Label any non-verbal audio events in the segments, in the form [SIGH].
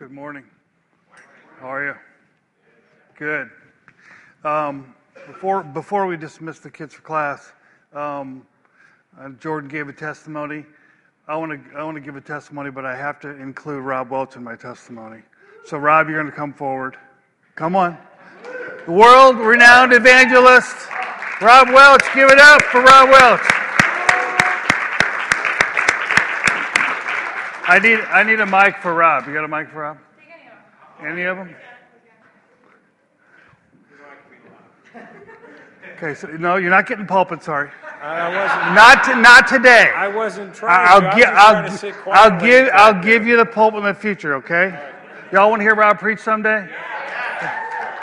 Good morning. How are you? Good. Um, before before we dismiss the kids for class, um, uh, Jordan gave a testimony. I want to I want to give a testimony, but I have to include Rob Welch in my testimony. So Rob, you're going to come forward. Come on. The world-renowned evangelist, Rob Welch. Give it up for Rob Welch. I need I need a mic for Rob. You got a mic for Rob? Any of them? Okay, so no, you're not getting pulpit. Sorry, I wasn't. not to, not today. I wasn't trying. I'll to. I give trying to I'll, sit I'll give I'll there. give you the pulpit in the future. Okay? Y'all want to hear Rob preach someday?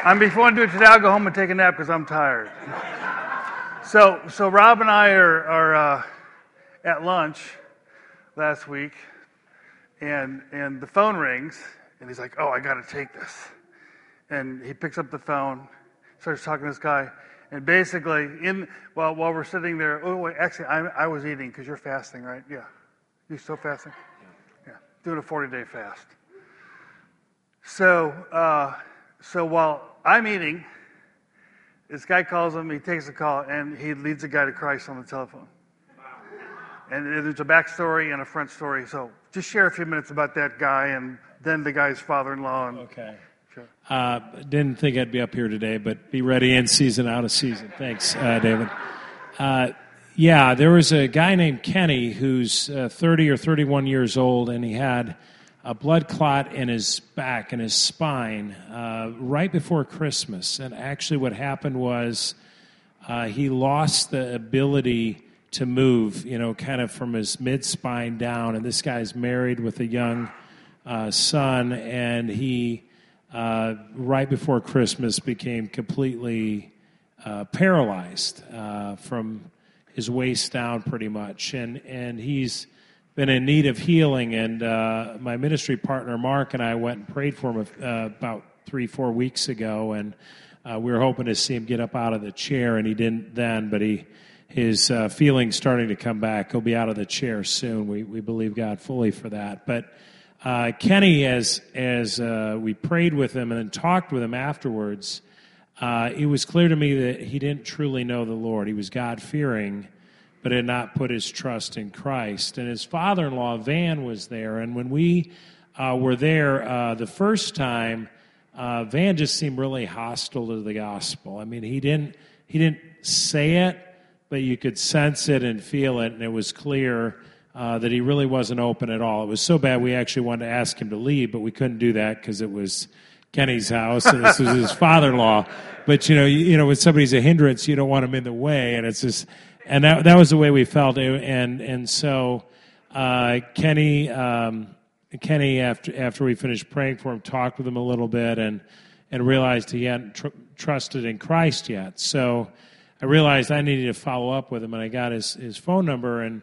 I'm before I do it today. I'll go home and take a nap because I'm tired. So so Rob and I are are uh, at lunch last week, and and the phone rings, and he's like, "Oh, I got to take this," and he picks up the phone, starts talking to this guy, and basically, in while while we're sitting there, oh wait, actually, I I was eating because you're fasting, right? Yeah, you still fasting? Yeah, doing a 40 day fast. So uh, so while I'm eating, this guy calls him, he takes the call, and he leads the guy to Christ on the telephone. And there's a backstory and a front story. So just share a few minutes about that guy and then the guy's father-in-law. And, Okay. Sure. Uh, didn't think I'd be up here today, but be ready in season, out of season. Thanks, uh, David. Uh, yeah, there was a guy named Kenny who's uh, 30 or 31 years old, and he had a blood clot in his back and his spine uh, right before Christmas. And actually, what happened was uh, he lost the ability to move, you know, kind of from his mid spine down. And this guy's married with a young uh, son, and he, uh, right before Christmas, became completely uh, paralyzed uh, from his waist down, pretty much. And and he's been in need of healing. And uh, my ministry partner Mark and I went and prayed for him uh, about three, four weeks ago, and we were hoping to see him get up out of the chair, and he didn't then, but he his uh, feelings starting to come back. He'll be out of the chair soon. We we believe God fully for that, but. Uh, Kenny, as as uh, we prayed with him and then talked with him afterwards, uh, it was clear to me that he didn't truly know the Lord. He was God fearing, but had not put his trust in Christ. And his father in law, Van, was there. And when we uh, were there uh, the first time, Van just seemed really hostile to the gospel. I mean, he didn't, he didn't say it, but you could sense it and feel it, and it was clear. Uh, that he really wasn't open at all. It was so bad we actually wanted to ask him to leave, but we couldn't do that because it was Kenny's house and this was his [LAUGHS] father-in-law. But you know, you, you know, when somebody's a hindrance, you don't want him in the way, and it's just, and that that was the way we felt, and and so uh, Kenny, um, Kenny, after after we finished praying for him, talked with him a little bit, and and realized he hadn't tr- trusted in Christ yet. So I realized I needed to follow up with him, and I got his his phone number and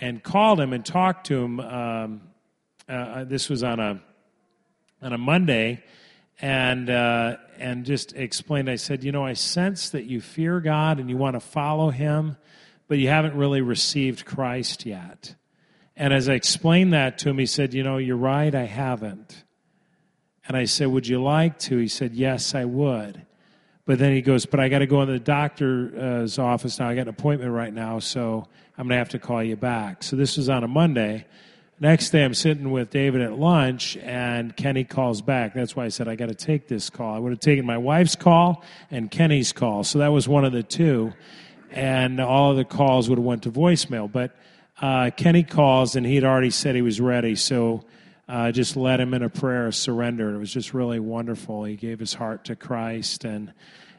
and called him and talked to him. Um, uh, this was on a on a Monday, and uh, and just explained. I said, you know, I sense that you fear God and you want to follow Him, but you haven't really received Christ yet. And as I explained that to him, he said, you know, you're right, I haven't. And I said, would you like to? He said, yes, I would. But then he goes, but I got to go in the doctor's office now. I got an appointment right now, so I'm going to have to call you back. So this was on a Monday. Next day, I'm sitting with David at lunch, and Kenny calls back. That's why I said I got to take this call. I would have taken my wife's call and Kenny's call, so that was one of the two, and all of the calls would have went to voicemail. But uh, Kenny calls, and he had already said he was ready, so uh, just led him in a prayer of surrender. It was just really wonderful. He gave his heart to Christ, and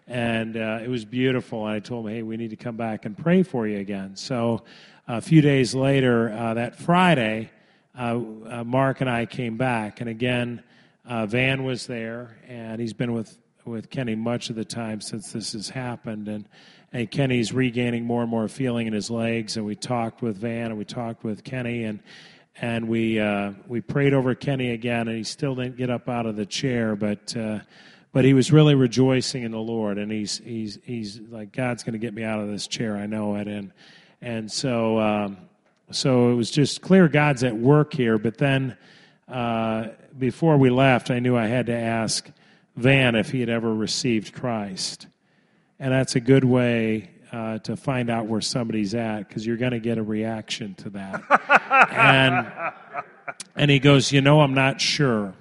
and uh, it was beautiful. And I told him, hey, we need to come back and pray for you again. So a few days later, uh, that Friday, uh, uh, Mark and I came back, and again, uh, Van was there, and he's been with with Kenny much of the time since this has happened, and. And Kenny's regaining more and more feeling in his legs, and we talked with Van and we talked with Kenny, and and we uh, we prayed over Kenny again, and he still didn't get up out of the chair, but but he was really rejoicing in the Lord, and he's he's he's like God's going to get me out of this chair, I know it, and and so um, so it was just clear God's at work here, but then uh, before we left, I knew I had to ask Van if he had ever received Christ. And that's a good way uh, to find out where somebody's at because you're going to get a reaction to that. [LAUGHS] and, and he goes, You know, I'm not sure.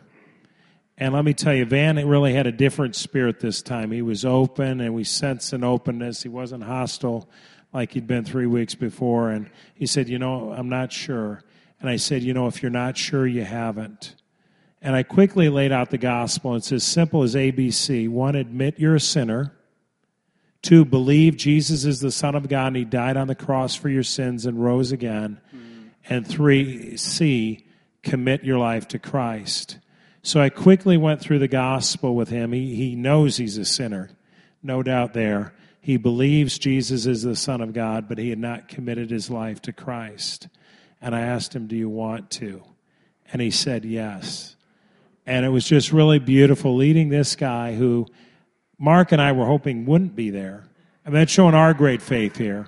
And let me tell you, Van really had a different spirit this time. He was open, and we sensed an openness. He wasn't hostile like he'd been three weeks before. And he said, You know, I'm not sure. And I said, You know, if you're not sure, you haven't. And I quickly laid out the gospel. It's as simple as ABC. One, admit you're a sinner. Two, believe Jesus is the Son of God and He died on the cross for your sins and rose again. Mm. And three, C, commit your life to Christ. So I quickly went through the gospel with him. He, he knows he's a sinner, no doubt there. He believes Jesus is the Son of God, but he had not committed his life to Christ. And I asked him, Do you want to? And he said, Yes. And it was just really beautiful leading this guy who Mark and I were hoping wouldn't be there. And that's showing our great faith here.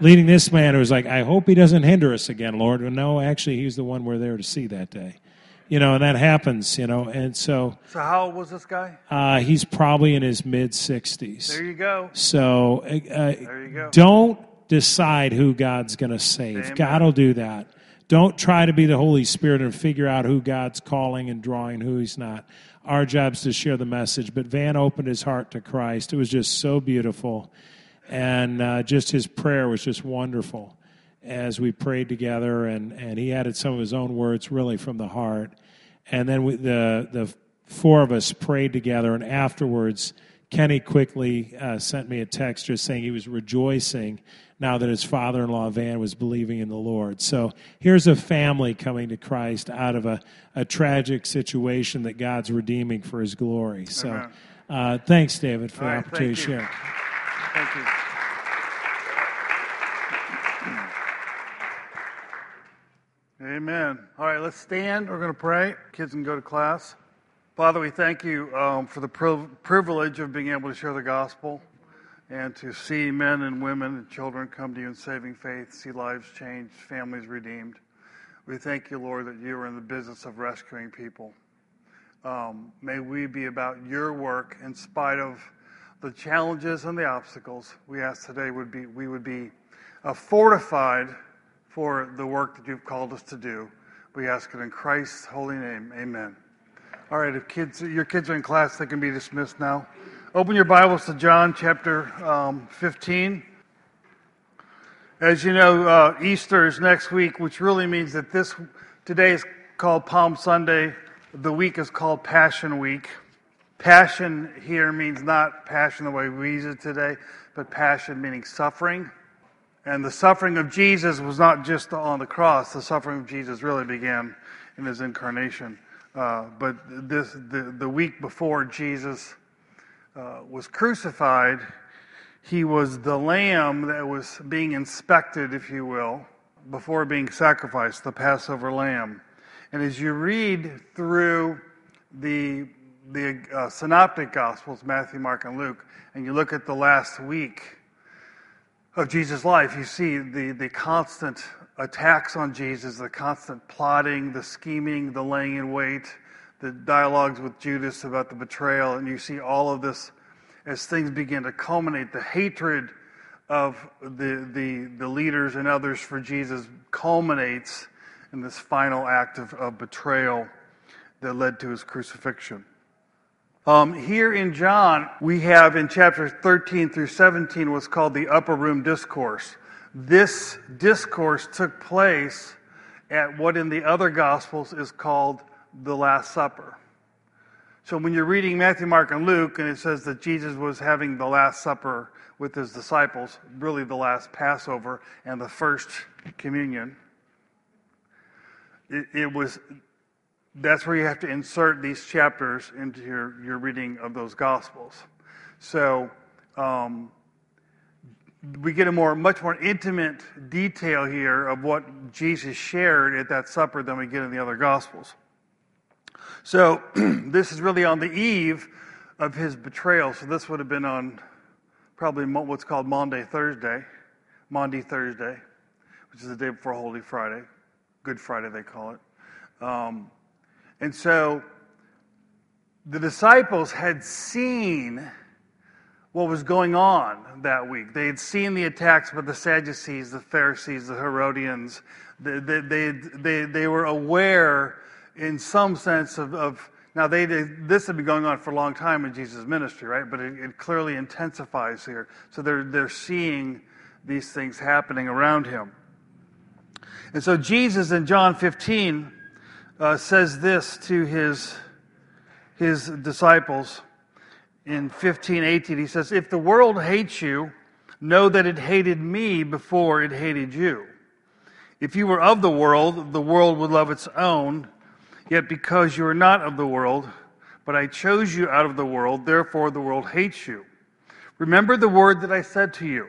Leading this man who was like, I hope he doesn't hinder us again, Lord. No, actually, he's the one we're there to see that day you know, and that happens, you know, and so. So how old was this guy? Uh, he's probably in his mid sixties. There you go. So, uh, there you go. Don't decide who God's going to save. God will do that. Don't try to be the Holy Spirit and figure out who God's calling and drawing, who He's not. Our job's to share the message. But Van opened his heart to Christ. It was just so beautiful, and uh, just his prayer was just wonderful as we prayed together, and, and he added some of his own words really from the heart. And then we, the, the four of us prayed together, and afterwards, Kenny quickly uh, sent me a text just saying he was rejoicing now that his father in law, Van, was believing in the Lord. So here's a family coming to Christ out of a, a tragic situation that God's redeeming for his glory. So uh, thanks, David, for All the opportunity to share. Thank you. Amen. All right, let's stand. We're going to pray. Kids can go to class. Father, we thank you um, for the privilege of being able to share the gospel and to see men and women and children come to you in saving faith, see lives changed, families redeemed. We thank you, Lord, that you are in the business of rescuing people. Um, may we be about your work in spite of the challenges and the obstacles. We ask today would be we would be uh, fortified for the work that you've called us to do. We ask it in Christ's holy name. Amen. All right, if kids, your kids are in class, they can be dismissed now. Open your Bibles to John chapter um, 15. As you know, uh, Easter is next week, which really means that this today is called Palm Sunday. The week is called Passion Week. Passion here means not passion the way we use it today, but passion meaning suffering. And the suffering of Jesus was not just on the cross. The suffering of Jesus really began in his incarnation. Uh, but this, the, the week before Jesus uh, was crucified, he was the lamb that was being inspected, if you will, before being sacrificed, the Passover lamb. And as you read through the, the uh, synoptic gospels, Matthew, Mark, and Luke, and you look at the last week, of Jesus' life, you see the, the constant attacks on Jesus, the constant plotting, the scheming, the laying in wait, the dialogues with Judas about the betrayal, and you see all of this as things begin to culminate. The hatred of the, the, the leaders and others for Jesus culminates in this final act of, of betrayal that led to his crucifixion. Um, here in John, we have in chapters 13 through 17 what's called the upper room discourse. This discourse took place at what in the other Gospels is called the Last Supper. So when you're reading Matthew, Mark, and Luke, and it says that Jesus was having the Last Supper with his disciples, really the last Passover and the first communion, it, it was that's where you have to insert these chapters into your, your reading of those Gospels. So um, we get a more, much more intimate detail here of what Jesus shared at that supper than we get in the other Gospels. So [CLEARS THROAT] this is really on the eve of his betrayal. So this would have been on probably what's called Maundy Thursday, Maundy Thursday, which is the day before Holy Friday, Good Friday they call it. Um, And so the disciples had seen what was going on that week. They had seen the attacks by the Sadducees, the Pharisees, the Herodians. They, they, they, they, they were aware, in some sense, of, of now they, this had been going on for a long time in Jesus' ministry, right? But it, it clearly intensifies here. So they're, they're seeing these things happening around him. And so Jesus in John 15 uh, says this to his, his disciples in 15, 18, he says, If the world hates you, know that it hated me before it hated you. If you were of the world, the world would love its own. Yet because you are not of the world, but I chose you out of the world, therefore the world hates you. Remember the word that I said to you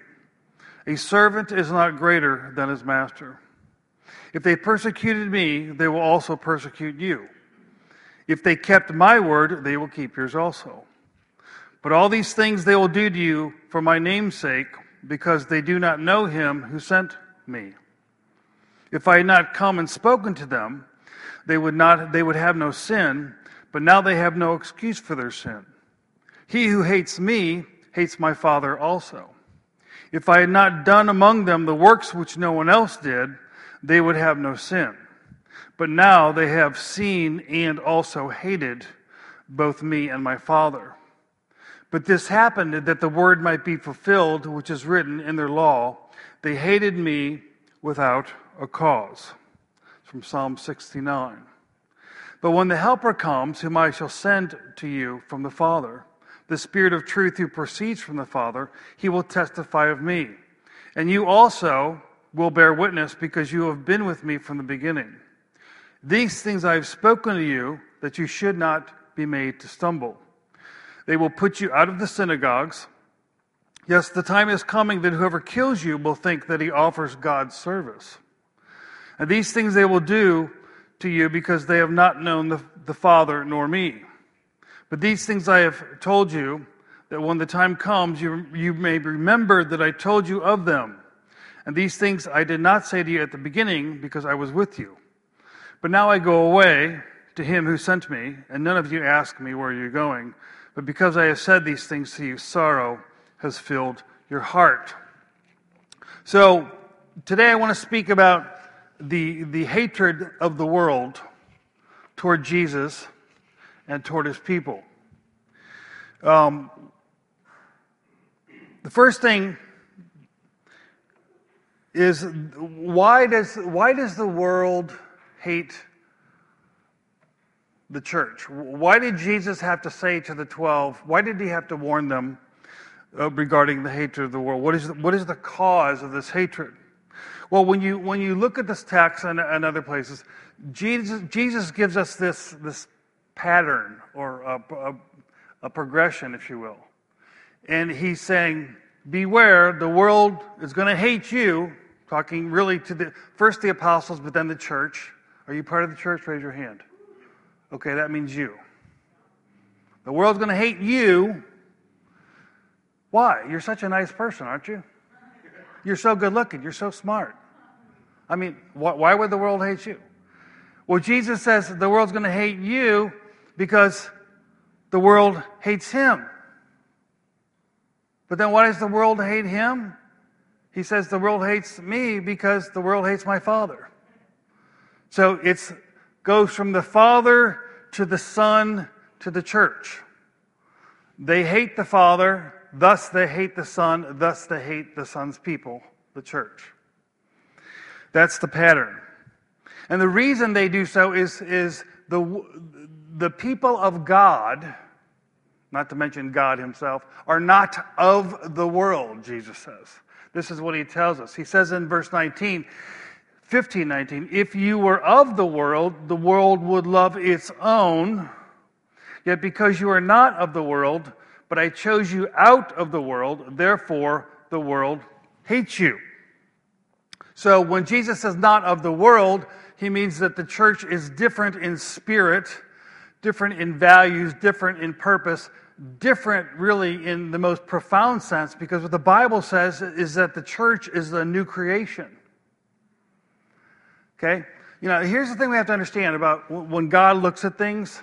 A servant is not greater than his master. If they persecuted me, they will also persecute you. If they kept my word, they will keep yours also. But all these things they will do to you for my name's sake, because they do not know him who sent me. If I had not come and spoken to them, they would not they would have no sin, but now they have no excuse for their sin. He who hates me hates my Father also. If I had not done among them the works which no one else did, they would have no sin. But now they have seen and also hated both me and my Father. But this happened that the word might be fulfilled, which is written in their law. They hated me without a cause. It's from Psalm 69. But when the Helper comes, whom I shall send to you from the Father, the Spirit of truth who proceeds from the Father, he will testify of me. And you also will bear witness because you have been with me from the beginning. These things I have spoken to you that you should not be made to stumble. They will put you out of the synagogues. Yes, the time is coming that whoever kills you will think that he offers God's service. And these things they will do to you because they have not known the, the Father nor me. But these things I have told you, that when the time comes, you, you may remember that I told you of them. And these things I did not say to you at the beginning because I was with you. But now I go away to him who sent me, and none of you ask me where you're going. But because I have said these things to you, sorrow has filled your heart. So today I want to speak about the, the hatred of the world toward Jesus and toward his people. Um, the first thing is why does, why does the world hate the church? Why did Jesus have to say to the 12, why did he have to warn them uh, regarding the hatred of the world? What is, the, what is the cause of this hatred? Well, when you, when you look at this text and, and other places, Jesus, Jesus gives us this, this pattern or a, a, a progression, if you will. And he's saying, Beware, the world is going to hate you. Talking really to the first the apostles, but then the church. Are you part of the church? Raise your hand. Okay, that means you. The world's going to hate you. Why? You're such a nice person, aren't you? You're so good looking. You're so smart. I mean, why would the world hate you? Well, Jesus says the world's going to hate you because the world hates him. But then why does the world hate him? He says the world hates me because the world hates my Father. So it's goes from the Father to the Son to the church. They hate the Father, thus they hate the Son, thus they hate the Son's people, the church. That's the pattern. And the reason they do so is, is the, the people of God, not to mention God Himself, are not of the world, Jesus says. This is what He tells us. He says in verse 19, 15, 19, if you were of the world, the world would love its own. Yet because you are not of the world, but I chose you out of the world, therefore the world hates you. So when Jesus says not of the world, he means that the church is different in spirit, different in values, different in purpose, different really in the most profound sense, because what the Bible says is that the church is the new creation. Okay? You know, here's the thing we have to understand about when God looks at things.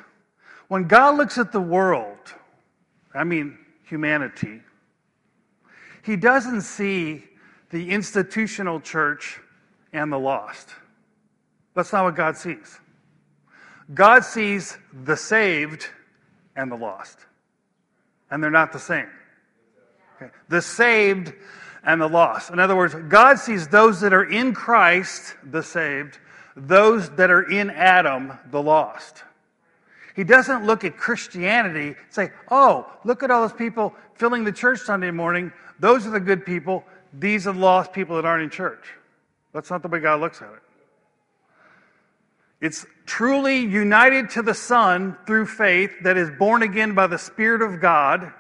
When God looks at the world, I mean humanity, He doesn't see the institutional church and the lost. That's not what God sees. God sees the saved and the lost, and they're not the same. Okay. The saved and the lost. In other words, God sees those that are in Christ, the saved, those that are in Adam, the lost. He doesn't look at Christianity and say, oh, look at all those people filling the church Sunday morning. Those are the good people. These are the lost people that aren't in church. That's not the way God looks at it. It's truly united to the Son through faith that is born again by the Spirit of God.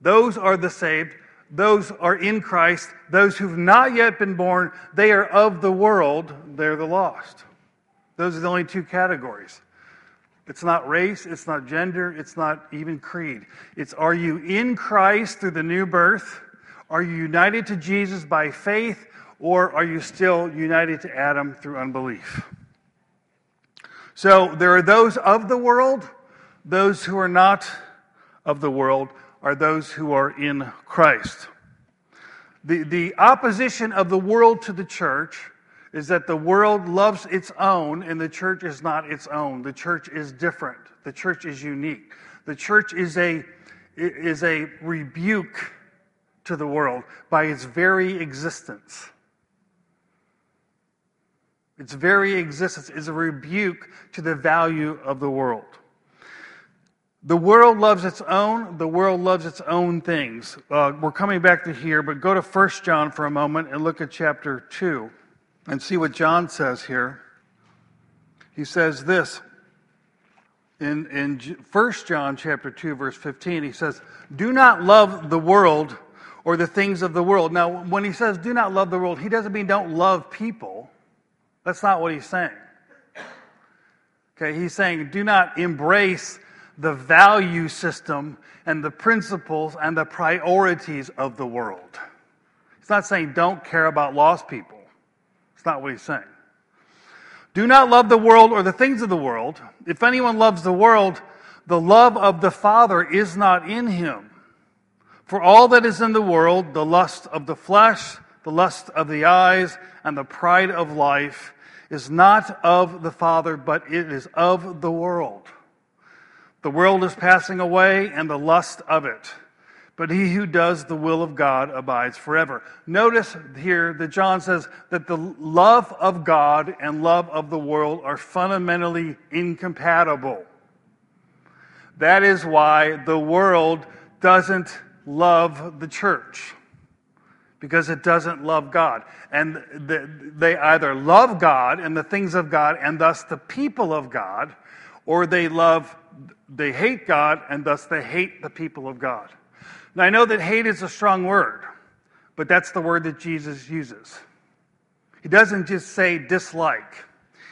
Those are the saved. Those are in Christ. Those who've not yet been born, they are of the world. They're the lost. Those are the only two categories. It's not race, it's not gender, it's not even creed. It's are you in Christ through the new birth? Are you united to Jesus by faith? Or are you still united to Adam through unbelief? So there are those of the world, those who are not of the world are those who are in Christ. The, the opposition of the world to the church is that the world loves its own and the church is not its own. The church is different. The church is unique. The church is a, is a rebuke to the world by its very existence. Its very existence is a rebuke to the value of the world. The world loves its own. The world loves its own things. Uh, we're coming back to here, but go to 1 John for a moment and look at chapter 2 and see what John says here. He says this in, in 1 John chapter 2, verse 15. He says, Do not love the world or the things of the world. Now, when he says do not love the world, he doesn't mean don't love people. That's not what he's saying. Okay, he's saying do not embrace the value system and the principles and the priorities of the world. He's not saying don't care about lost people. It's not what he's saying. Do not love the world or the things of the world. If anyone loves the world, the love of the Father is not in him. For all that is in the world, the lust of the flesh, the lust of the eyes, and the pride of life, is not of the Father, but it is of the world. The world is passing away and the lust of it. But he who does the will of God abides forever. Notice here that John says that the love of God and love of the world are fundamentally incompatible. That is why the world doesn't love the church because it doesn't love God. And they either love God and the things of God and thus the people of God, or they love, they hate God and thus they hate the people of God. Now I know that hate is a strong word, but that's the word that Jesus uses. He doesn't just say dislike,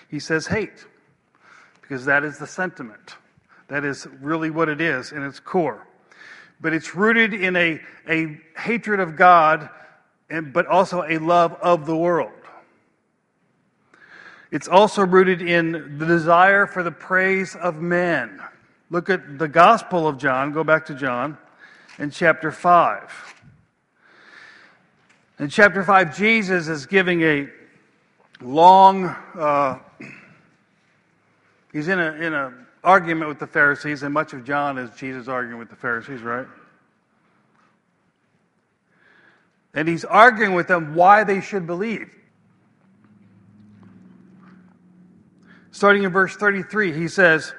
he says hate, because that is the sentiment. That is really what it is in its core. But it's rooted in a, a hatred of God and, but also a love of the world. It's also rooted in the desire for the praise of men. Look at the Gospel of John, go back to John, in chapter 5. In chapter 5, Jesus is giving a long, uh, he's in an in a argument with the Pharisees, and much of John is Jesus arguing with the Pharisees, right? And he's arguing with them why they should believe. Starting in verse 33, he says,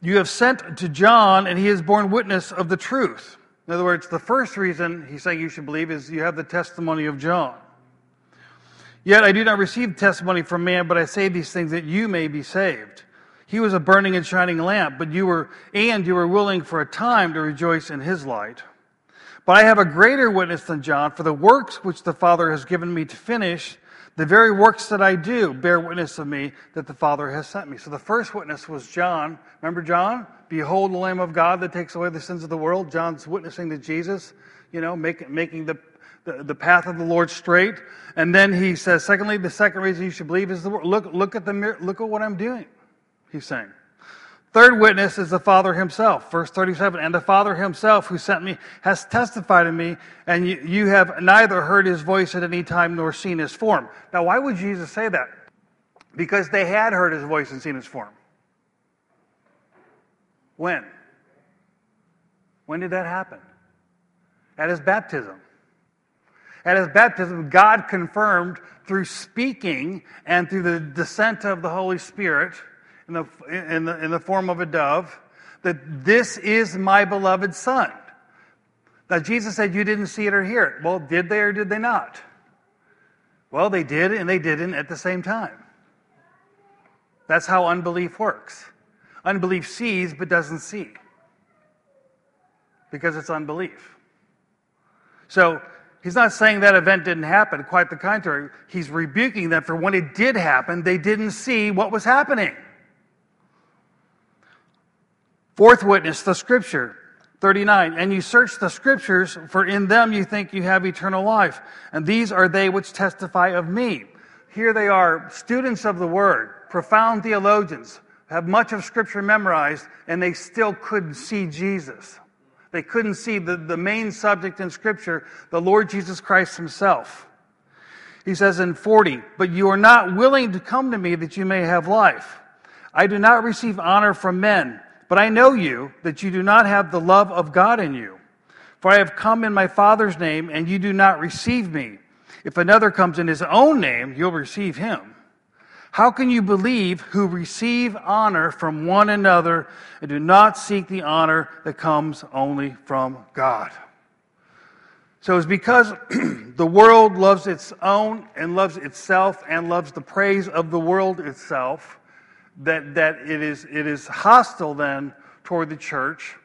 You have sent to John, and he has borne witness of the truth. In other words, the first reason he's saying you should believe is you have the testimony of John. Yet I do not receive testimony from man, but I say these things that you may be saved. He was a burning and shining lamp, but you were, and you were willing for a time to rejoice in his light. But I have a greater witness than John, for the works which the Father has given me to finish, the very works that I do bear witness of me that the Father has sent me. So the first witness was John. Remember John? Behold the Lamb of God that takes away the sins of the world. John's witnessing to Jesus, you know, make, making the, the, the path of the Lord straight. And then he says, secondly, the second reason you should believe is the. Look, look at the look at what I'm doing. He's saying. Third witness is the Father himself. Verse 37. And the Father himself who sent me has testified to me, and you, you have neither heard his voice at any time nor seen his form. Now, why would Jesus say that? Because they had heard his voice and seen his form. When? When did that happen? At his baptism. At his baptism, God confirmed through speaking and through the descent of the Holy Spirit in the, in the, in the form of a dove that this is my beloved Son. Now, Jesus said you didn't see it or hear it. Well, did they or did they not? Well, they did and they didn't at the same time. That's how unbelief works. Unbelief sees but doesn't see because it's unbelief. So he's not saying that event didn't happen, quite the contrary. He's rebuking them for when it did happen, they didn't see what was happening. Fourth witness, the scripture. 39. And you search the scriptures, for in them you think you have eternal life. And these are they which testify of me. Here they are, students of the word, profound theologians, have much of scripture memorized, and they still couldn't see Jesus. They couldn't see the, the main subject in Scripture, the Lord Jesus Christ Himself. He says in 40, But you are not willing to come to me that you may have life. I do not receive honor from men, but I know you, that you do not have the love of God in you. For I have come in my Father's name, and you do not receive me. If another comes in his own name, you'll receive him. How can you believe who receive honor from one another and do not seek the honor that comes only from God? So it's because [CLEARS THROAT] the world loves its own and loves itself and loves the praise of the world itself that, that it, is, it is hostile then toward the church,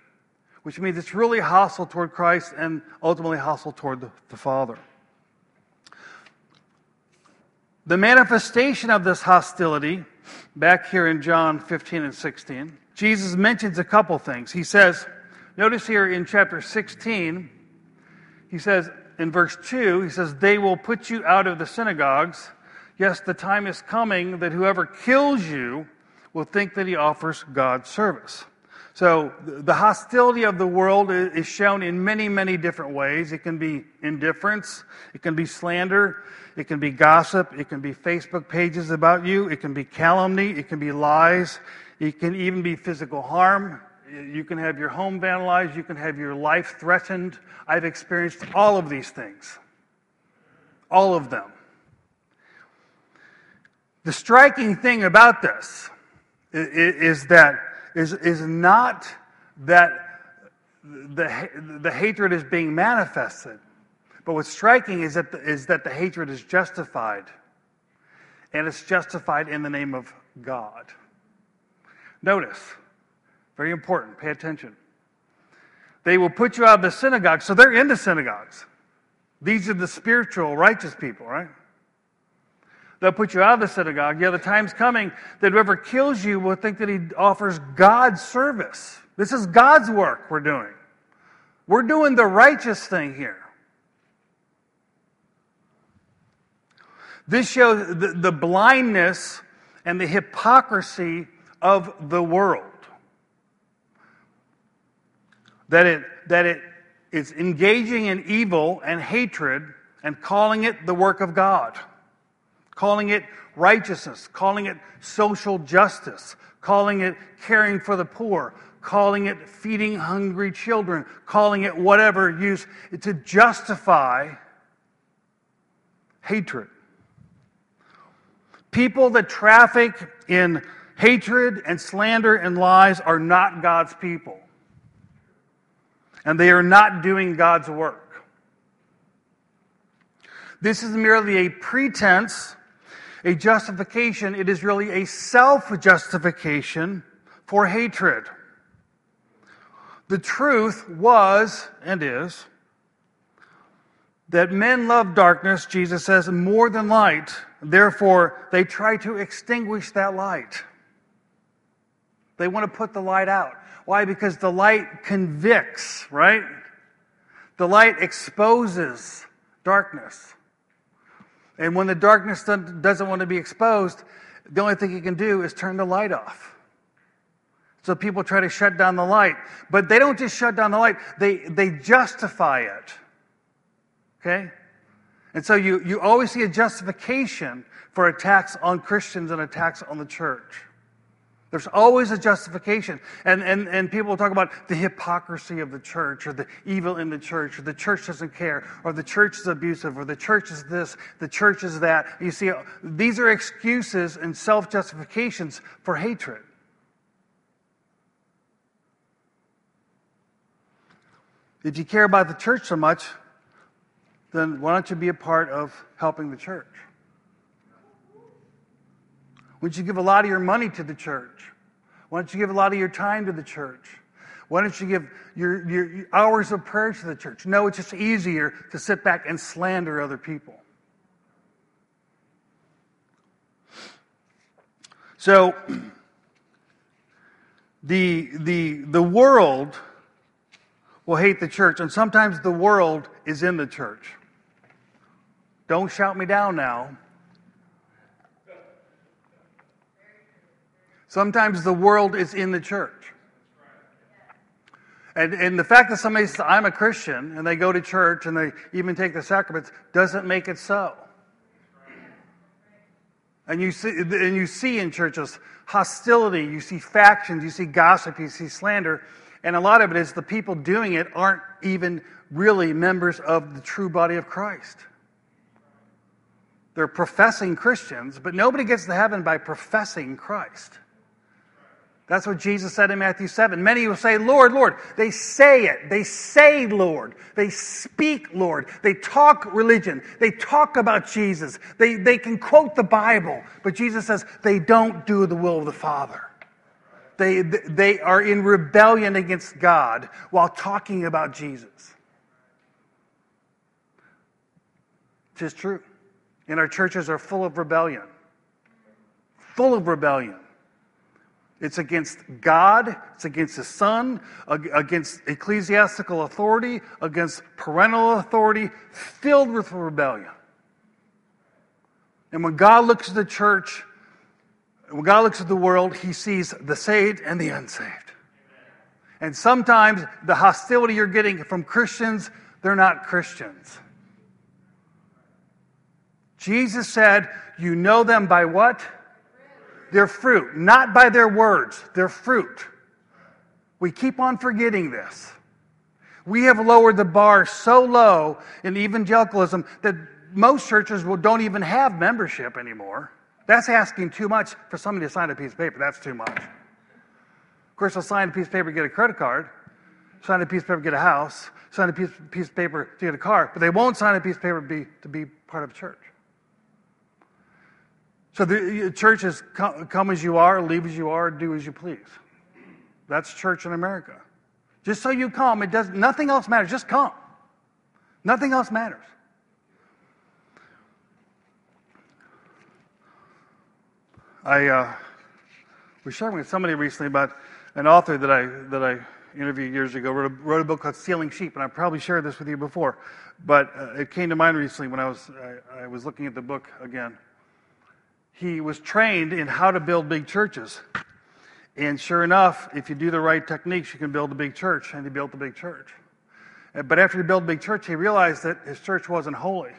which means it's really hostile toward Christ and ultimately hostile toward the, the Father. The manifestation of this hostility, back here in John 15 and 16, Jesus mentions a couple things. He says, notice here in chapter 16, he says in verse 2, he says, They will put you out of the synagogues. Yes, the time is coming that whoever kills you will think that he offers God service. So the hostility of the world is shown in many, many different ways. It can be indifference, it can be slander, it can be gossip, it can be Facebook pages about you, it can be calumny, it can be lies, it can even be physical harm. You can have your home vandalized, you can have your life threatened. I've experienced all of these things. All of them. The striking thing about this is that is, is not that the, the hatred is being manifested, but what's striking is that, the, is that the hatred is justified. And it's justified in the name of God. Notice, very important, pay attention. They will put you out of the synagogue, so they're in the synagogues. These are the spiritual, righteous people, right? They'll put you out of the synagogue. Yeah, the time's coming that whoever kills you will think that he offers God's service. This is God's work we're doing. We're doing the righteous thing here. This shows the, the blindness and the hypocrisy of the world. That it, that it is engaging in evil and hatred and calling it the work of God calling it righteousness, calling it social justice, calling it caring for the poor, calling it feeding hungry children, calling it whatever use to justify hatred. People that traffic in hatred and slander and lies are not God's people. And they are not doing God's work. This is merely a pretense a justification, it is really a self justification for hatred. The truth was and is that men love darkness, Jesus says, more than light. Therefore, they try to extinguish that light. They want to put the light out. Why? Because the light convicts, right? The light exposes darkness. And when the darkness doesn't want to be exposed, the only thing you can do is turn the light off. So people try to shut down the light. But they don't just shut down the light, they, they justify it. Okay? And so you, you always see a justification for attacks on Christians and attacks on the church. There's always a justification. And, and, and people talk about the hypocrisy of the church or the evil in the church or the church doesn't care or the church is abusive or the church is this, the church is that. You see, these are excuses and self justifications for hatred. If you care about the church so much, then why don't you be a part of helping the church? Why don't you give a lot of your money to the church? Why don't you give a lot of your time to the church? Why don't you give your, your, hours of prayer to the church? No, it's just easier to sit back and slander other people. So, [CLEARS THROAT] the, the, the world will hate the church, and sometimes the world is in the church. Don't shout me down now. Sometimes the world is in the church. And, and the fact that somebody says, I'm a Christian, and they go to church and they even take the sacraments, doesn't make it so. And you see, and you see in churches hostility, you see factions, you see gossip, you see slander, and a lot of it is the people doing it aren't even really members of the true body of Christ. They're professing Christians, but nobody gets to heaven by professing Christ. That's what Jesus said in Matthew 7. Many will say, Lord, Lord. They say it. They say Lord. They speak Lord. They talk religion. They talk about Jesus. They, they can quote the Bible. But Jesus says they don't do the will of the Father. They, they are in rebellion against God while talking about Jesus. It is true. And our churches are full of rebellion. Full of rebellion. It's against God, it's against His Son, against ecclesiastical authority, against parental authority, filled with rebellion. And when God looks at the church, when God looks at the world, He sees the saved and the unsaved. And sometimes the hostility you're getting from Christians, they're not Christians. Jesus said, You know them by what? Their fruit, not by their words, their fruit. We keep on forgetting this. We have lowered the bar so low in evangelicalism that most churches don't even have membership anymore. That's asking too much for somebody to sign a piece of paper. That's too much. Of course, they'll sign a piece of paper, to get a credit card, sign a piece of paper, to get a house, sign a piece, piece of paper to get a car, but they won't sign a piece of paper to be, to be part of a church. So the church is come as you are, leave as you are, do as you please. That's church in America. Just so you come, it does nothing else matters. Just come. Nothing else matters. I uh, was sharing with somebody recently about an author that I that I interviewed years ago. Wrote a, wrote a book called Stealing Sheep, and I probably shared this with you before, but uh, it came to mind recently when I was I, I was looking at the book again he was trained in how to build big churches. And sure enough, if you do the right techniques, you can build a big church. And he built a big church. Uh, but after he built a big church, he realized that his church wasn't holy.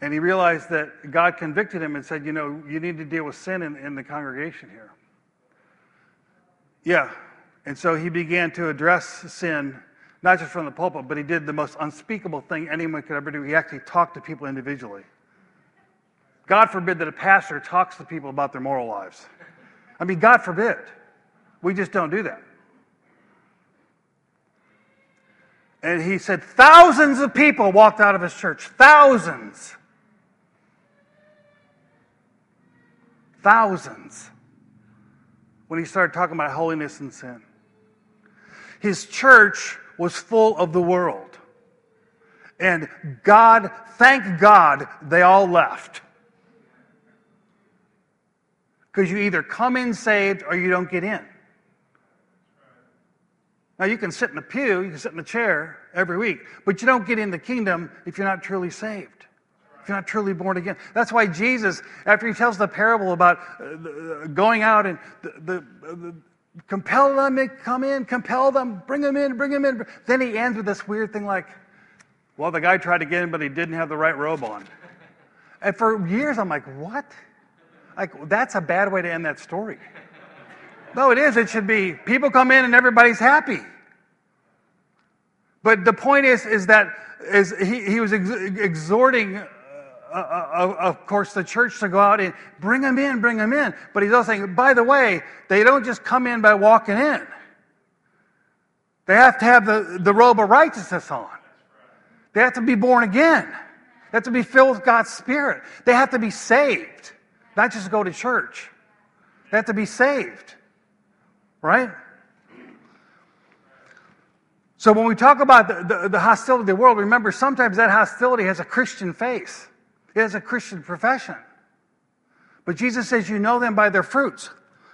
And he realized that God convicted him and said, You know, you need to deal with sin in, in the congregation here. Yeah. And so he began to address sin, not just from the pulpit, but he did the most unspeakable thing anyone could ever do. He actually talked to people individually. God forbid that a pastor talks to people about their moral lives. I mean, God forbid. We just don't do that. And he said thousands of people walked out of his church. Thousands. Thousands. When he started talking about holiness and sin. His church was full of the world. And God, thank God, they all left. Because you either come in saved or you don't get in. Now, you can sit in the pew, you can sit in the chair every week, but you don't get in the kingdom if you're not truly saved, if you're not truly born again. That's why Jesus, after he tells the parable about uh, going out and the, the, the compel them to come in, compel them, bring them in, bring them in, then he ends with this weird thing like, well, the guy tried to get in, but he didn't have the right robe on. And for years, I'm like, what? Like, that's a bad way to end that story. No, it is. It should be people come in and everybody's happy. But the point is, is that is he, he was ex- exhorting, uh, uh, uh, of course, the church to go out and bring them in, bring them in. But he's also saying, by the way, they don't just come in by walking in. They have to have the, the robe of righteousness on. They have to be born again. They have to be filled with God's Spirit. They have to be saved, not just go to church. They have to be saved. Right? So when we talk about the, the, the, hostility of the world, remember sometimes that hostility has a Christian face. It has a Christian profession. But Jesus says you know them by their fruits.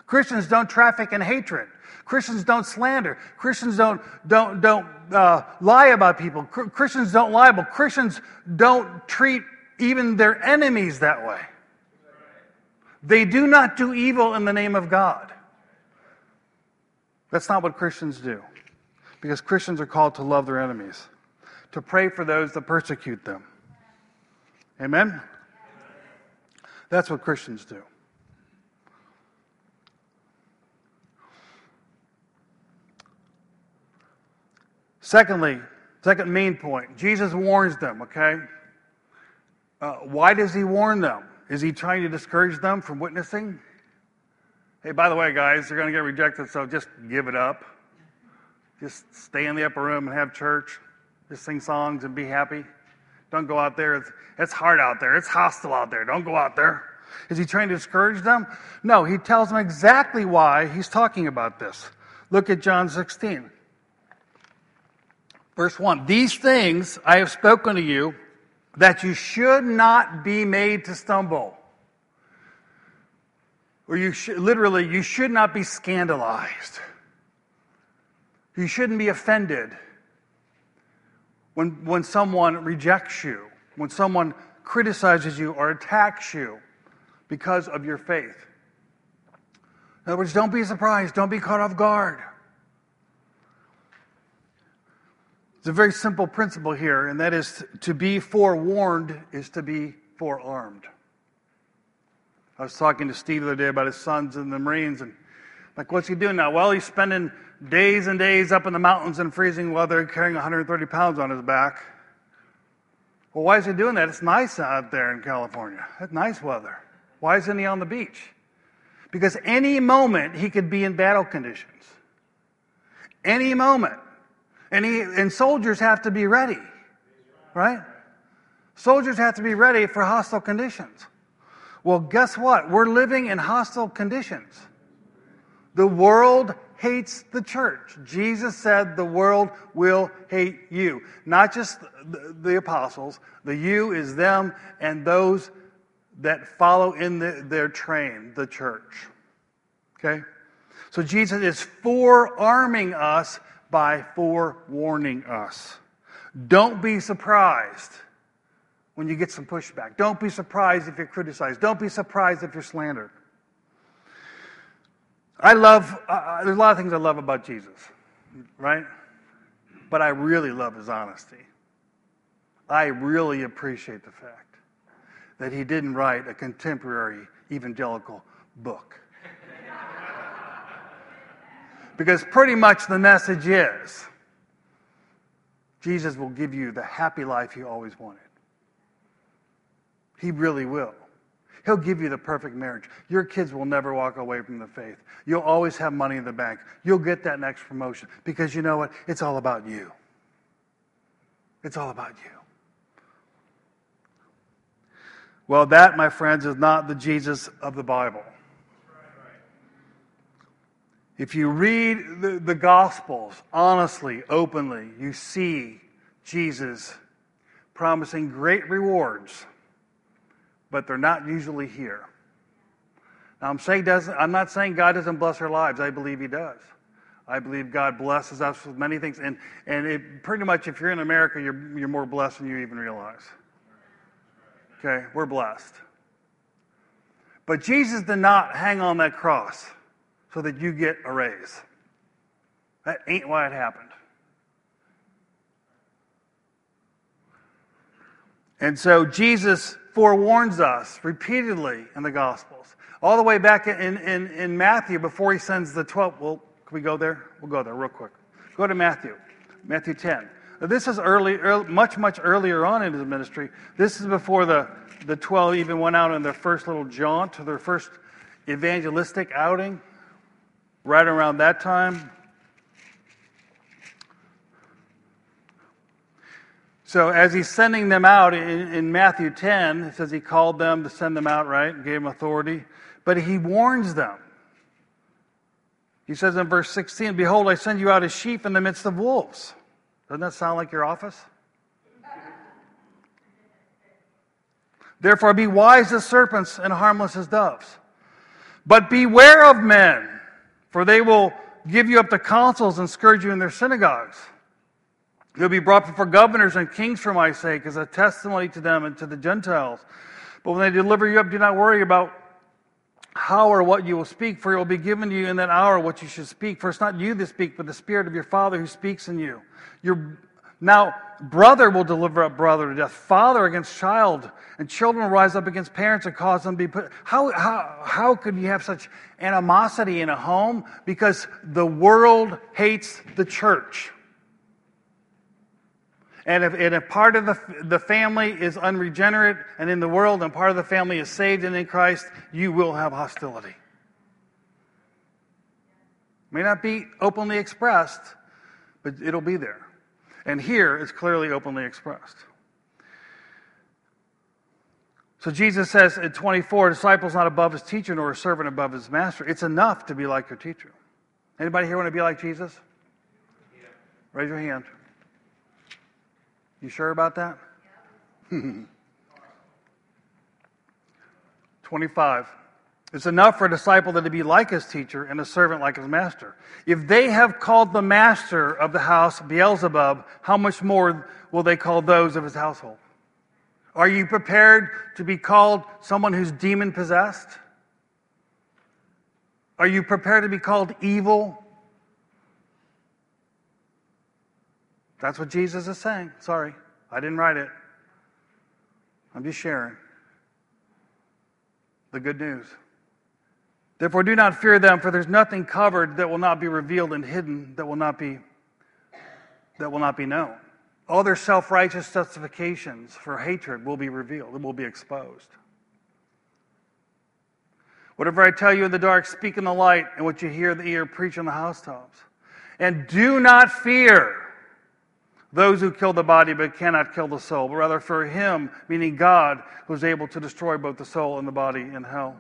Christians don't traffic in hatred. Christians don't slander. Christians don't, don't, don't uh, lie about people. Christians don't libel. Christians don't treat even their enemies that way. They do not do evil in the name of God. That's not what Christians do. Because Christians are called to love their enemies, to pray for those that persecute them. Amen? That's what Christians do. Secondly, second main point, Jesus warns them, okay? Uh, why does he warn them? Is he trying to discourage them from witnessing? Hey, by the way, guys, they're going to get rejected, so just give it up. Just stay in the upper room and have church. Just sing songs and be happy. Don't go out there. It's, it's hard out there. It's hostile out there. Don't go out there. Is he trying to discourage them? No, he tells them exactly why he's talking about this. Look at John 16. Verse 1 These things I have spoken to you that you should not be made to stumble. Or you should, literally, you should not be scandalized. You shouldn't be offended when, when someone rejects you, when someone criticizes you or attacks you because of your faith. In other words, don't be surprised, don't be caught off guard. It's a very simple principle here, and that is to be forewarned is to be forearmed. I was talking to Steve the other day about his sons in the Marines, and like, what's he doing now? Well, he's spending days and days up in the mountains in freezing weather carrying 130 pounds on his back. Well, why is he doing that? It's nice out there in California. It's nice weather. Why isn't he on the beach? Because any moment he could be in battle conditions. Any moment. And, he, and soldiers have to be ready, right? Soldiers have to be ready for hostile conditions. Well, guess what? We're living in hostile conditions. The world hates the church. Jesus said the world will hate you. Not just the, the apostles, the you is them and those that follow in the, their train, the church. Okay? So Jesus is forearming us by forewarning us. Don't be surprised when you get some pushback. Don't be surprised if you're criticized. Don't be surprised if you're slandered. I love, uh, uh, there's a lot of things I love about Jesus, right? But I really love his honesty. I really appreciate the fact that he didn't write a contemporary evangelical book. Because pretty much the message is Jesus will give you the happy life you always wanted. He really will. He'll give you the perfect marriage. Your kids will never walk away from the faith. You'll always have money in the bank. You'll get that next promotion because you know what? It's all about you. It's all about you. Well, that, my friends, is not the Jesus of the Bible. If you read the, the Gospels honestly, openly, you see Jesus promising great rewards but they're not usually here. Now, I'm, saying doesn't, I'm not saying God doesn't bless our lives. I believe He does. I believe God blesses us with many things. And, and it, pretty much, if you're in America, you're, you're more blessed than you even realize. Okay? We're blessed. But Jesus did not hang on that cross so that you get a raise. That ain't why it happened. And so Jesus forewarns us repeatedly in the Gospels, all the way back in, in, in Matthew before he sends the 12. Well, can we go there? We'll go there real quick. Go to Matthew, Matthew 10. Now, this is early, early, much, much earlier on in his ministry. This is before the, the 12 even went out on their first little jaunt, to their first evangelistic outing, right around that time. So as he's sending them out in, in, Matthew 10, it says he called them to send them out, right? Gave them authority. But he warns them. He says in verse 16, Behold, I send you out as sheep in the midst of wolves. Doesn't that sound like your office? Therefore, be wise as serpents and harmless as doves. But beware of men, for they will give you up to councils and scourge you in their synagogues. You'll be brought before governors and kings for my sake as a testimony to them and to the Gentiles. But when they deliver you up, do not worry about how or what you will speak, for it will be given to you in that hour what you should speak. For it's not you that speak, but the Spirit of your Father who speaks in you. Your now brother will deliver up brother to death, father against child, and children will rise up against parents and cause them to be put. How, how, how could you have such animosity in a home? Because the world hates the church. And if, and if part of the, the family is unregenerate and in the world, and part of the family is saved and in Christ, you will have hostility. May not be openly expressed, but it'll be there. And here it's clearly openly expressed. So Jesus says in 24, disciples not above his teacher nor a servant above his master. It's enough to be like your teacher. Anybody here want to be like Jesus? Yeah. Raise your hand. You sure about that? [LAUGHS] 25. It's enough for a disciple that to be like his teacher and a servant like his master. If they have called the master of the house Beelzebub, how much more will they call those of his household? Are you prepared to be called someone who's demon possessed? Are you prepared to be called evil? That's what Jesus is saying. Sorry, I didn't write it. I'm just sharing the good news. Therefore, do not fear them, for there's nothing covered that will not be revealed and hidden that will not be that will not be known. All their self-righteous justifications for hatred will be revealed, it will be exposed. Whatever I tell you in the dark, speak in the light, and what you hear in the ear, preach on the housetops. And do not fear those who kill the body but cannot kill the soul, but rather for him, meaning God, who is able to destroy both the soul and the body in hell.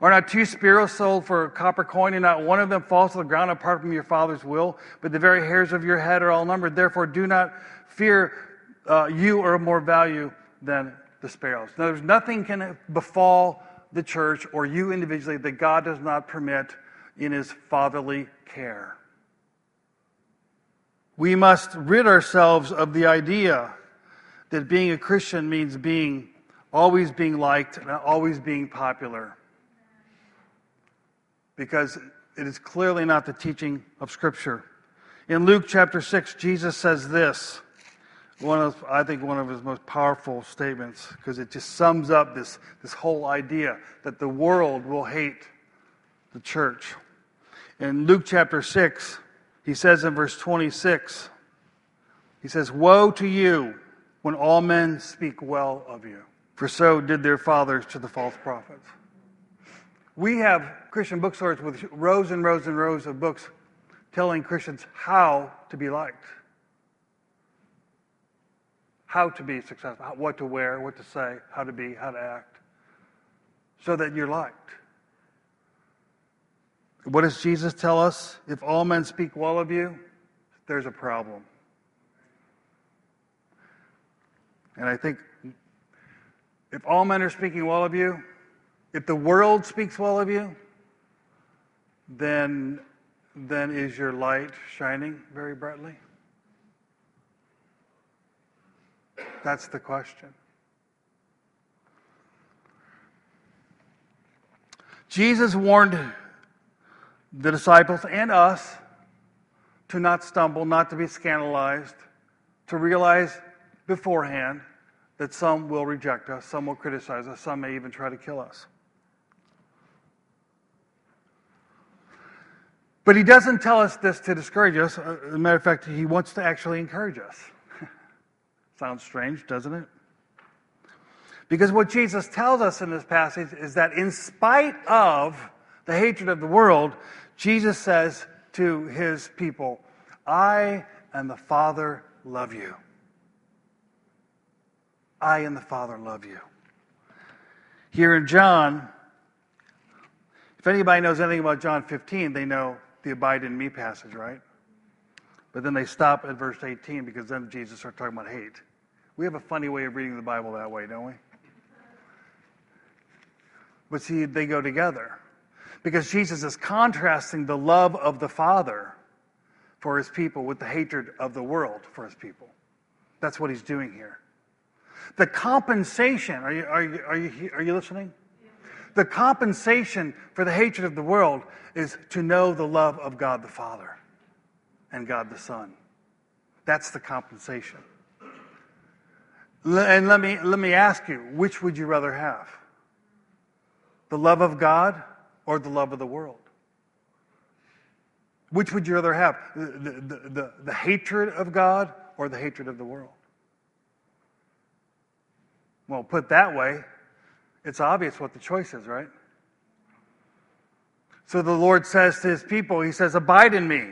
Are not two sparrows sold for a copper coin, and not one of them falls to the ground apart from your Father's will? But the very hairs of your head are all numbered. Therefore, do not fear. Uh, you are of more value than the sparrows. Now, there's nothing can befall the church or you individually that God does not permit in His fatherly care. We must rid ourselves of the idea that being a Christian means being always being liked and always being popular. Because it is clearly not the teaching of Scripture. In Luke chapter 6, Jesus says this, one of, I think one of his most powerful statements, because it just sums up this, this whole idea that the world will hate the church. In Luke chapter 6, he says in verse 26, he says, Woe to you when all men speak well of you, for so did their fathers to the false prophets. We have Christian bookstores with rows and rows and rows of books telling Christians how to be liked, how to be successful, what to wear, what to say, how to be, how to act, so that you're liked. What does Jesus tell us? If all men speak well of you, there's a problem. And I think if all men are speaking well of you, if the world speaks well of you, then then is your light shining very brightly? That's the question. Jesus warned the disciples and us to not stumble, not to be scandalized, to realize beforehand that some will reject us, some will criticize us, some may even try to kill us. But he doesn't tell us this to discourage us. Uh, as a matter of fact, he wants to actually encourage us. [LAUGHS] Sounds strange, doesn't it? Because what Jesus tells us in this passage is that in spite of the hatred of the world, Jesus says to his people, I and the Father love you. I and the Father love you. Here in John, if anybody knows anything about John 15, they know the abide in me passage, right? But then they stop at verse 18 because then Jesus starts talking about hate. We have a funny way of reading the Bible that way, don't we? But see, they go together. Because Jesus is contrasting the love of the Father for his people with the hatred of the world for his people. That's what he's doing here. The compensation, are you, are you, are you, are you listening? The compensation for the hatred of the world is to know the love of God the Father and God the Son. That's the compensation. And let me, let me ask you, which would you rather have? The love of God or the love of the world? Which would you rather have? The, the, the, the, hatred of God or the hatred of the world? Well, put that way, it's obvious what the choice is, right? So the Lord says to his people, He says, Abide in me.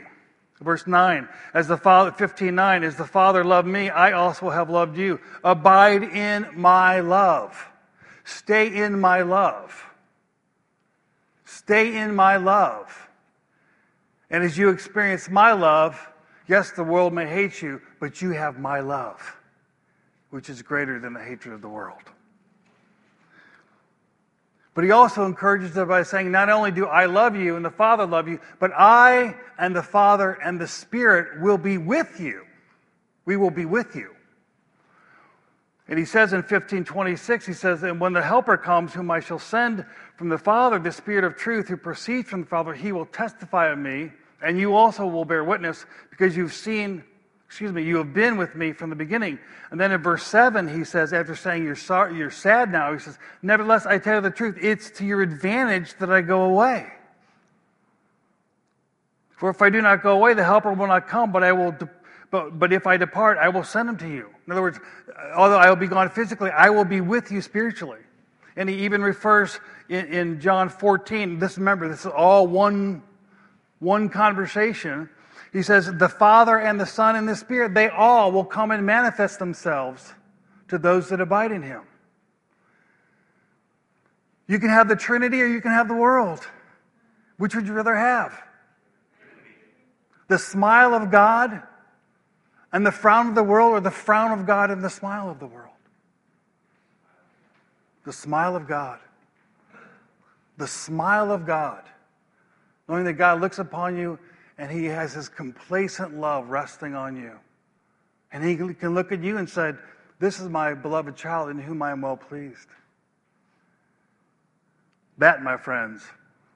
Verse 9, as the Father, 15 9, as the Father loved me, I also have loved you. Abide in my love. Stay in my love. Stay in my love. And as you experience my love, yes, the world may hate you, but you have my love, which is greater than the hatred of the world. But he also encourages them by saying, Not only do I love you and the Father love you, but I and the Father and the Spirit will be with you. We will be with you. And he says in 1526, he says, And when the Helper comes, whom I shall send from the Father, the Spirit of truth, who proceeds from the Father, he will testify of me, and you also will bear witness, because you've seen excuse me, you have been with me from the beginning. And then in verse 7, he says, after saying you're, sorry, you're sad now, he says, Nevertheless, I tell you the truth, it's to your advantage that I go away. For if I do not go away, the Helper will not come, but I will. De- but, but if I depart, I will send him to you. In other words, uh, although I will be gone physically, I will be with you spiritually. And he even refers in, in John 14, this remember, this is all one, one conversation he says, the Father and the Son and the Spirit, they all will come and manifest themselves to those that abide in Him. You can have the Trinity or you can have the world. Which would you rather have? The smile of God and the frown of the world, or the frown of God and the smile of the world? The smile of God. The smile of God. Knowing that God looks upon you and he has his complacent love resting on you. And he can look at you and say, This is my beloved child in whom I am well pleased. That, my friends,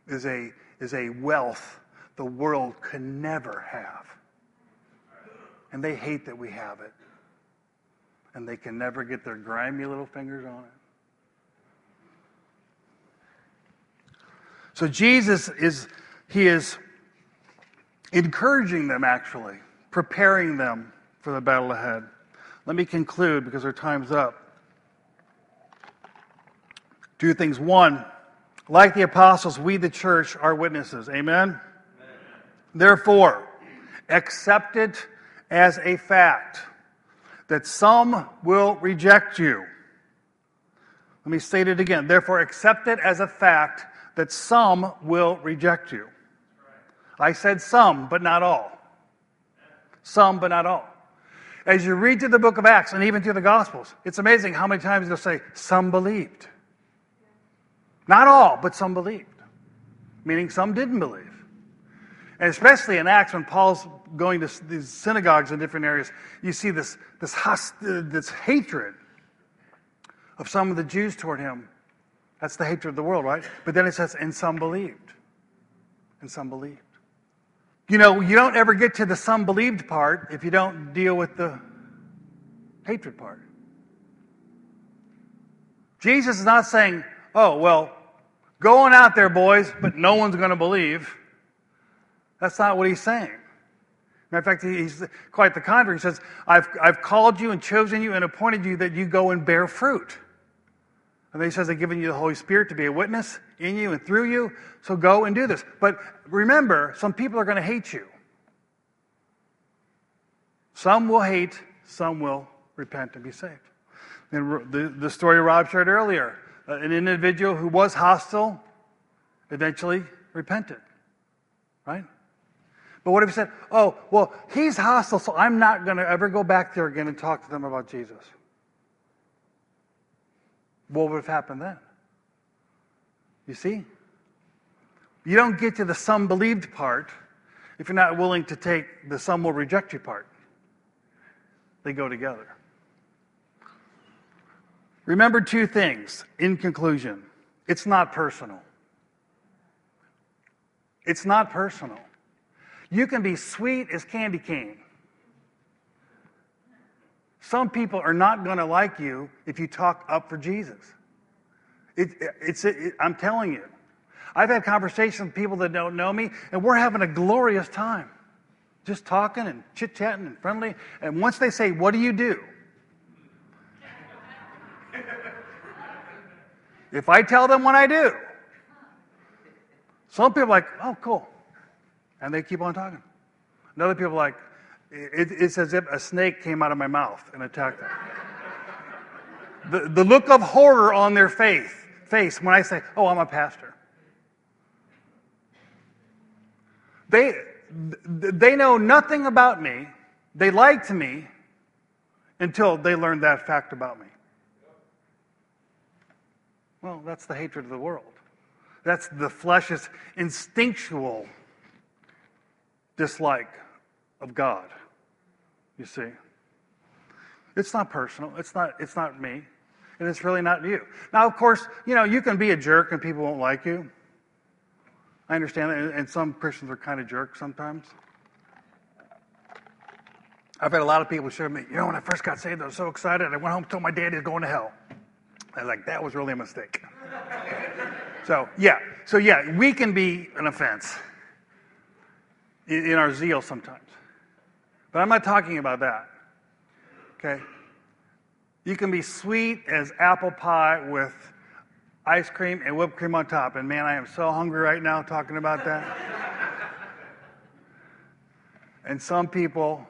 is a, is a wealth the world can never have. And they hate that we have it. And they can never get their grimy little fingers on it. So Jesus is, he is encouraging them, actually, preparing them for the battle ahead. Let me conclude because our time's up. Two things. One, like the apostles, we, the church, are witnesses. Amen? Amen? Therefore, accept it as a fact that some will reject you. Let me state it again. Therefore, accept it as a fact that some will reject you. I said some, but not all. Some, but not all. As you read through the book of Acts and even through the Gospels, it's amazing how many times they'll say, some believed. Not all, but some believed, meaning some didn't believe. And especially in Acts, when Paul's going to these synagogues in different areas, you see this, this, host, this hatred of some of the Jews toward him. That's the hatred of the world, right? But then it says, and some believed. And some believed. You know, you don't ever get to the some believed part if you don't deal with the hatred part. Jesus is not saying, oh, well, go on out there, boys, but no one's going to believe. That's not what he's saying. Matter of fact, he's quite the contrary. He says, I've, I've called you and chosen you and appointed you that you go and bear fruit. And he says, I've given you the Holy Spirit to be a witness in you and through you. So go and do this. But remember, some people are going to hate you. Some will hate, some will repent and be saved. And the, the story Rob shared earlier uh, an individual who was hostile eventually repented. Right? But what if he said, oh, well, he's hostile, so I'm not going to ever go back there again and talk to them about Jesus? What would have happened then? You see? You don't get to the some believed part if you're not willing to take the some will reject you part. They go together. Remember two things in conclusion it's not personal. It's not personal. You can be sweet as candy cane. Some people are not going to like you if you talk up for Jesus. It, it's, it, I'm telling you. I've had conversations with people that don't know me, and we're having a glorious time. Just talking and chit chatting and friendly. And once they say, What do you do? if I tell them what I do, some people are like, Oh, cool. And they keep on talking. And other people are like, it, it's as if a snake came out of my mouth and attacked them. the, the look of horror on their face, face when I say, Oh, I'm a pastor. They, they know nothing about me. They liked me until they learned that fact about me. Well, that's the hatred of the world. That's the flesh's instinctual dislike of God. You see? It's not personal. It's not, it's not me. And it's really not you. Now, of course, you know, you can be a jerk and people won't like you. I understand that. And some Christians are kind of jerks sometimes. I've had a lot of people show me, you know, when I first got saved, I was so excited. I went home and told my dad he's going to hell. I was like, that was really a mistake. [LAUGHS] so, yeah. So, yeah, we can be an offense in our zeal sometimes. But I'm not talking about that. Okay? You can be sweet as apple pie with ice cream and whipped cream on top. And man, I am so hungry right now talking about that. [LAUGHS] and some people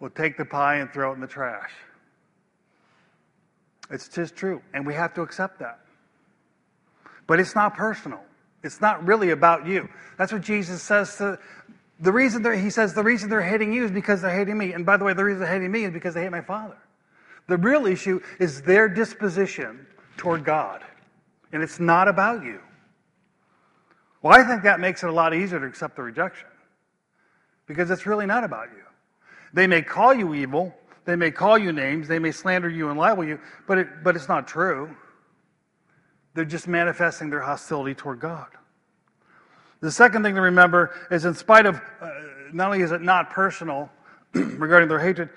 will take the pie and throw it in the trash. It's just true. And we have to accept that. But it's not personal. It's not really about you. That's what Jesus says to the reason they're, he says the reason they're hating you is because they're hating me. And by the way, the reason they're hating me is because they hate my father. The real issue is their disposition toward God. And it's not about you. Well, I think that makes it a lot easier to accept the rejection. Because it's really not about you. They may call you evil, they may call you names, they may slander you and libel you, but, it, but it's not true. They're just manifesting their hostility toward God. The second thing to remember is, in spite of, uh, not only is it not personal [CLEARS THROAT] regarding their hatred,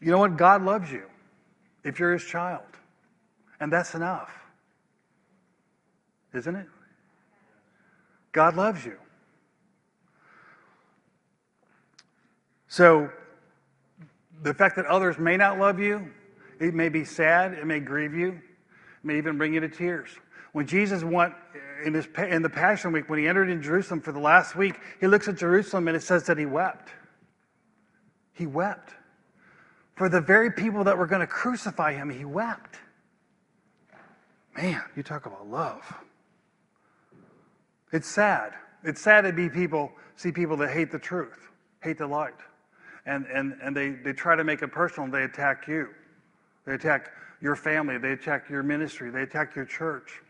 you know what? God loves you if you're his child. And that's enough. Isn't it? God loves you. So, the fact that others may not love you, it may be sad, it may grieve you, it may even bring you to tears. When Jesus went in, his, in the Passion Week, when he entered in Jerusalem for the last week, he looks at Jerusalem and it says that he wept. He wept. For the very people that were going to crucify him, he wept. Man, you talk about love. It's sad. It's sad to be people, see people that hate the truth, hate the light. And, and, and they, they try to make it personal and they attack you. They attack your family, they attack your ministry, they attack your church.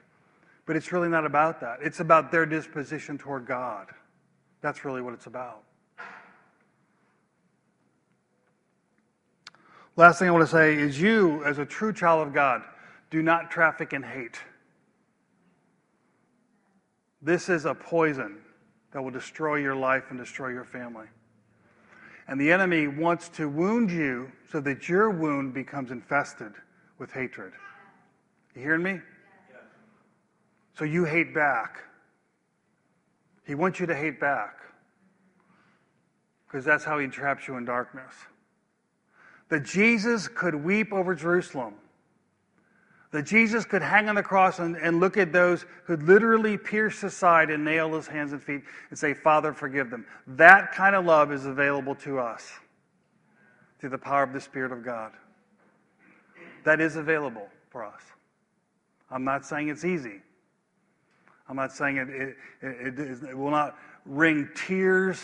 But it's really not about that. It's about their disposition toward God. That's really what it's about. Last thing I want to say is you, as a true child of God, do not traffic in hate. This is a poison that will destroy your life and destroy your family. And the enemy wants to wound you so that your wound becomes infested with hatred. You hearing me? So you hate back. He wants you to hate back because that's how he traps you in darkness. That Jesus could weep over Jerusalem that Jesus could hang on the cross and, and look at those who'd literally pierce his side and nail his hands and feet and say, Father, forgive them. That kind of love is available to us through the power of the Spirit of God. That is available for us. I'm not saying it's easy. I'm not saying it, it, it, it, will not wring tears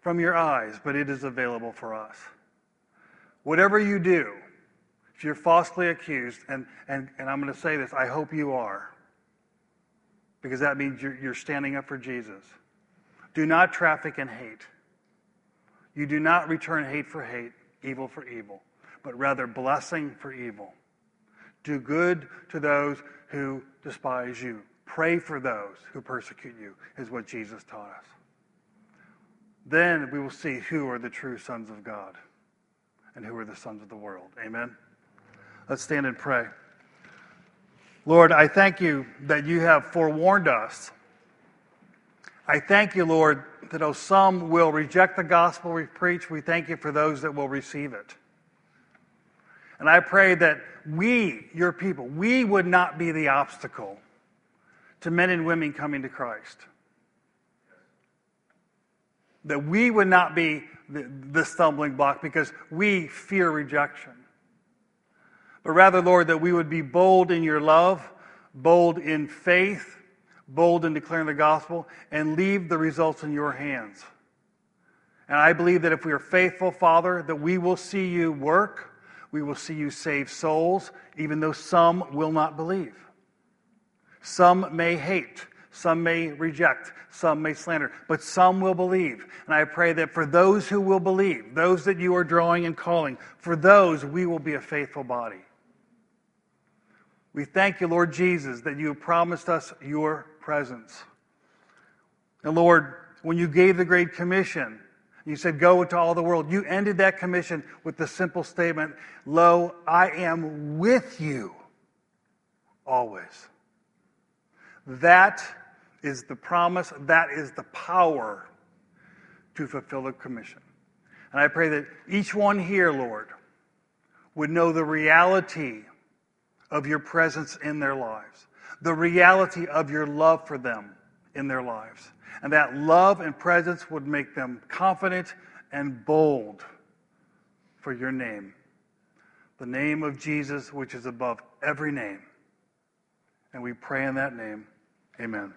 from your eyes, but it is available for us. Whatever you do, if you're falsely accused, and, and, and I'm going to say this, I hope you are, because that means you're, you're standing up for Jesus. Do not traffic in hate. You do not return hate for hate, evil for evil, but rather blessing for evil. Do good to those who despise you. Pray for those who persecute you, is what Jesus taught us. Then we will see who are the true sons of God and who are the sons of the world. Amen. Let's stand and pray. Lord, I thank you that you have forewarned us. I thank you, Lord, that though some will reject the gospel we preach, we thank you for those that will receive it. And I pray that we, your people, we would not be the obstacle to men and women coming to Christ. That we would not be the, the stumbling block because we fear rejection but rather, Lord, that we would be bold in your love, bold in faith, bold in declaring the gospel, and leave the results in your hands. And I believe that if we are faithful, Father, that we will see you work, we will see you save souls, even though some will not believe. Some may hate, some may reject, some may slander, but some will believe. And I pray that for those who will believe, those that you are drawing and calling, for those we will be a faithful body. We thank you, Lord Jesus, that you have promised us your presence. And Lord, when you gave the Great Commission, you said, Go into all the world. You ended that commission with the simple statement, Lo, I am with you always. That is the promise, that is the power to fulfill the commission. And I pray that each one here, Lord, would know the reality of your presence in their lives, the reality of your love for them in their lives. And that love and presence would make them confident and bold for your name. The name of Jesus, which is above every name. And we pray in that name. Amen.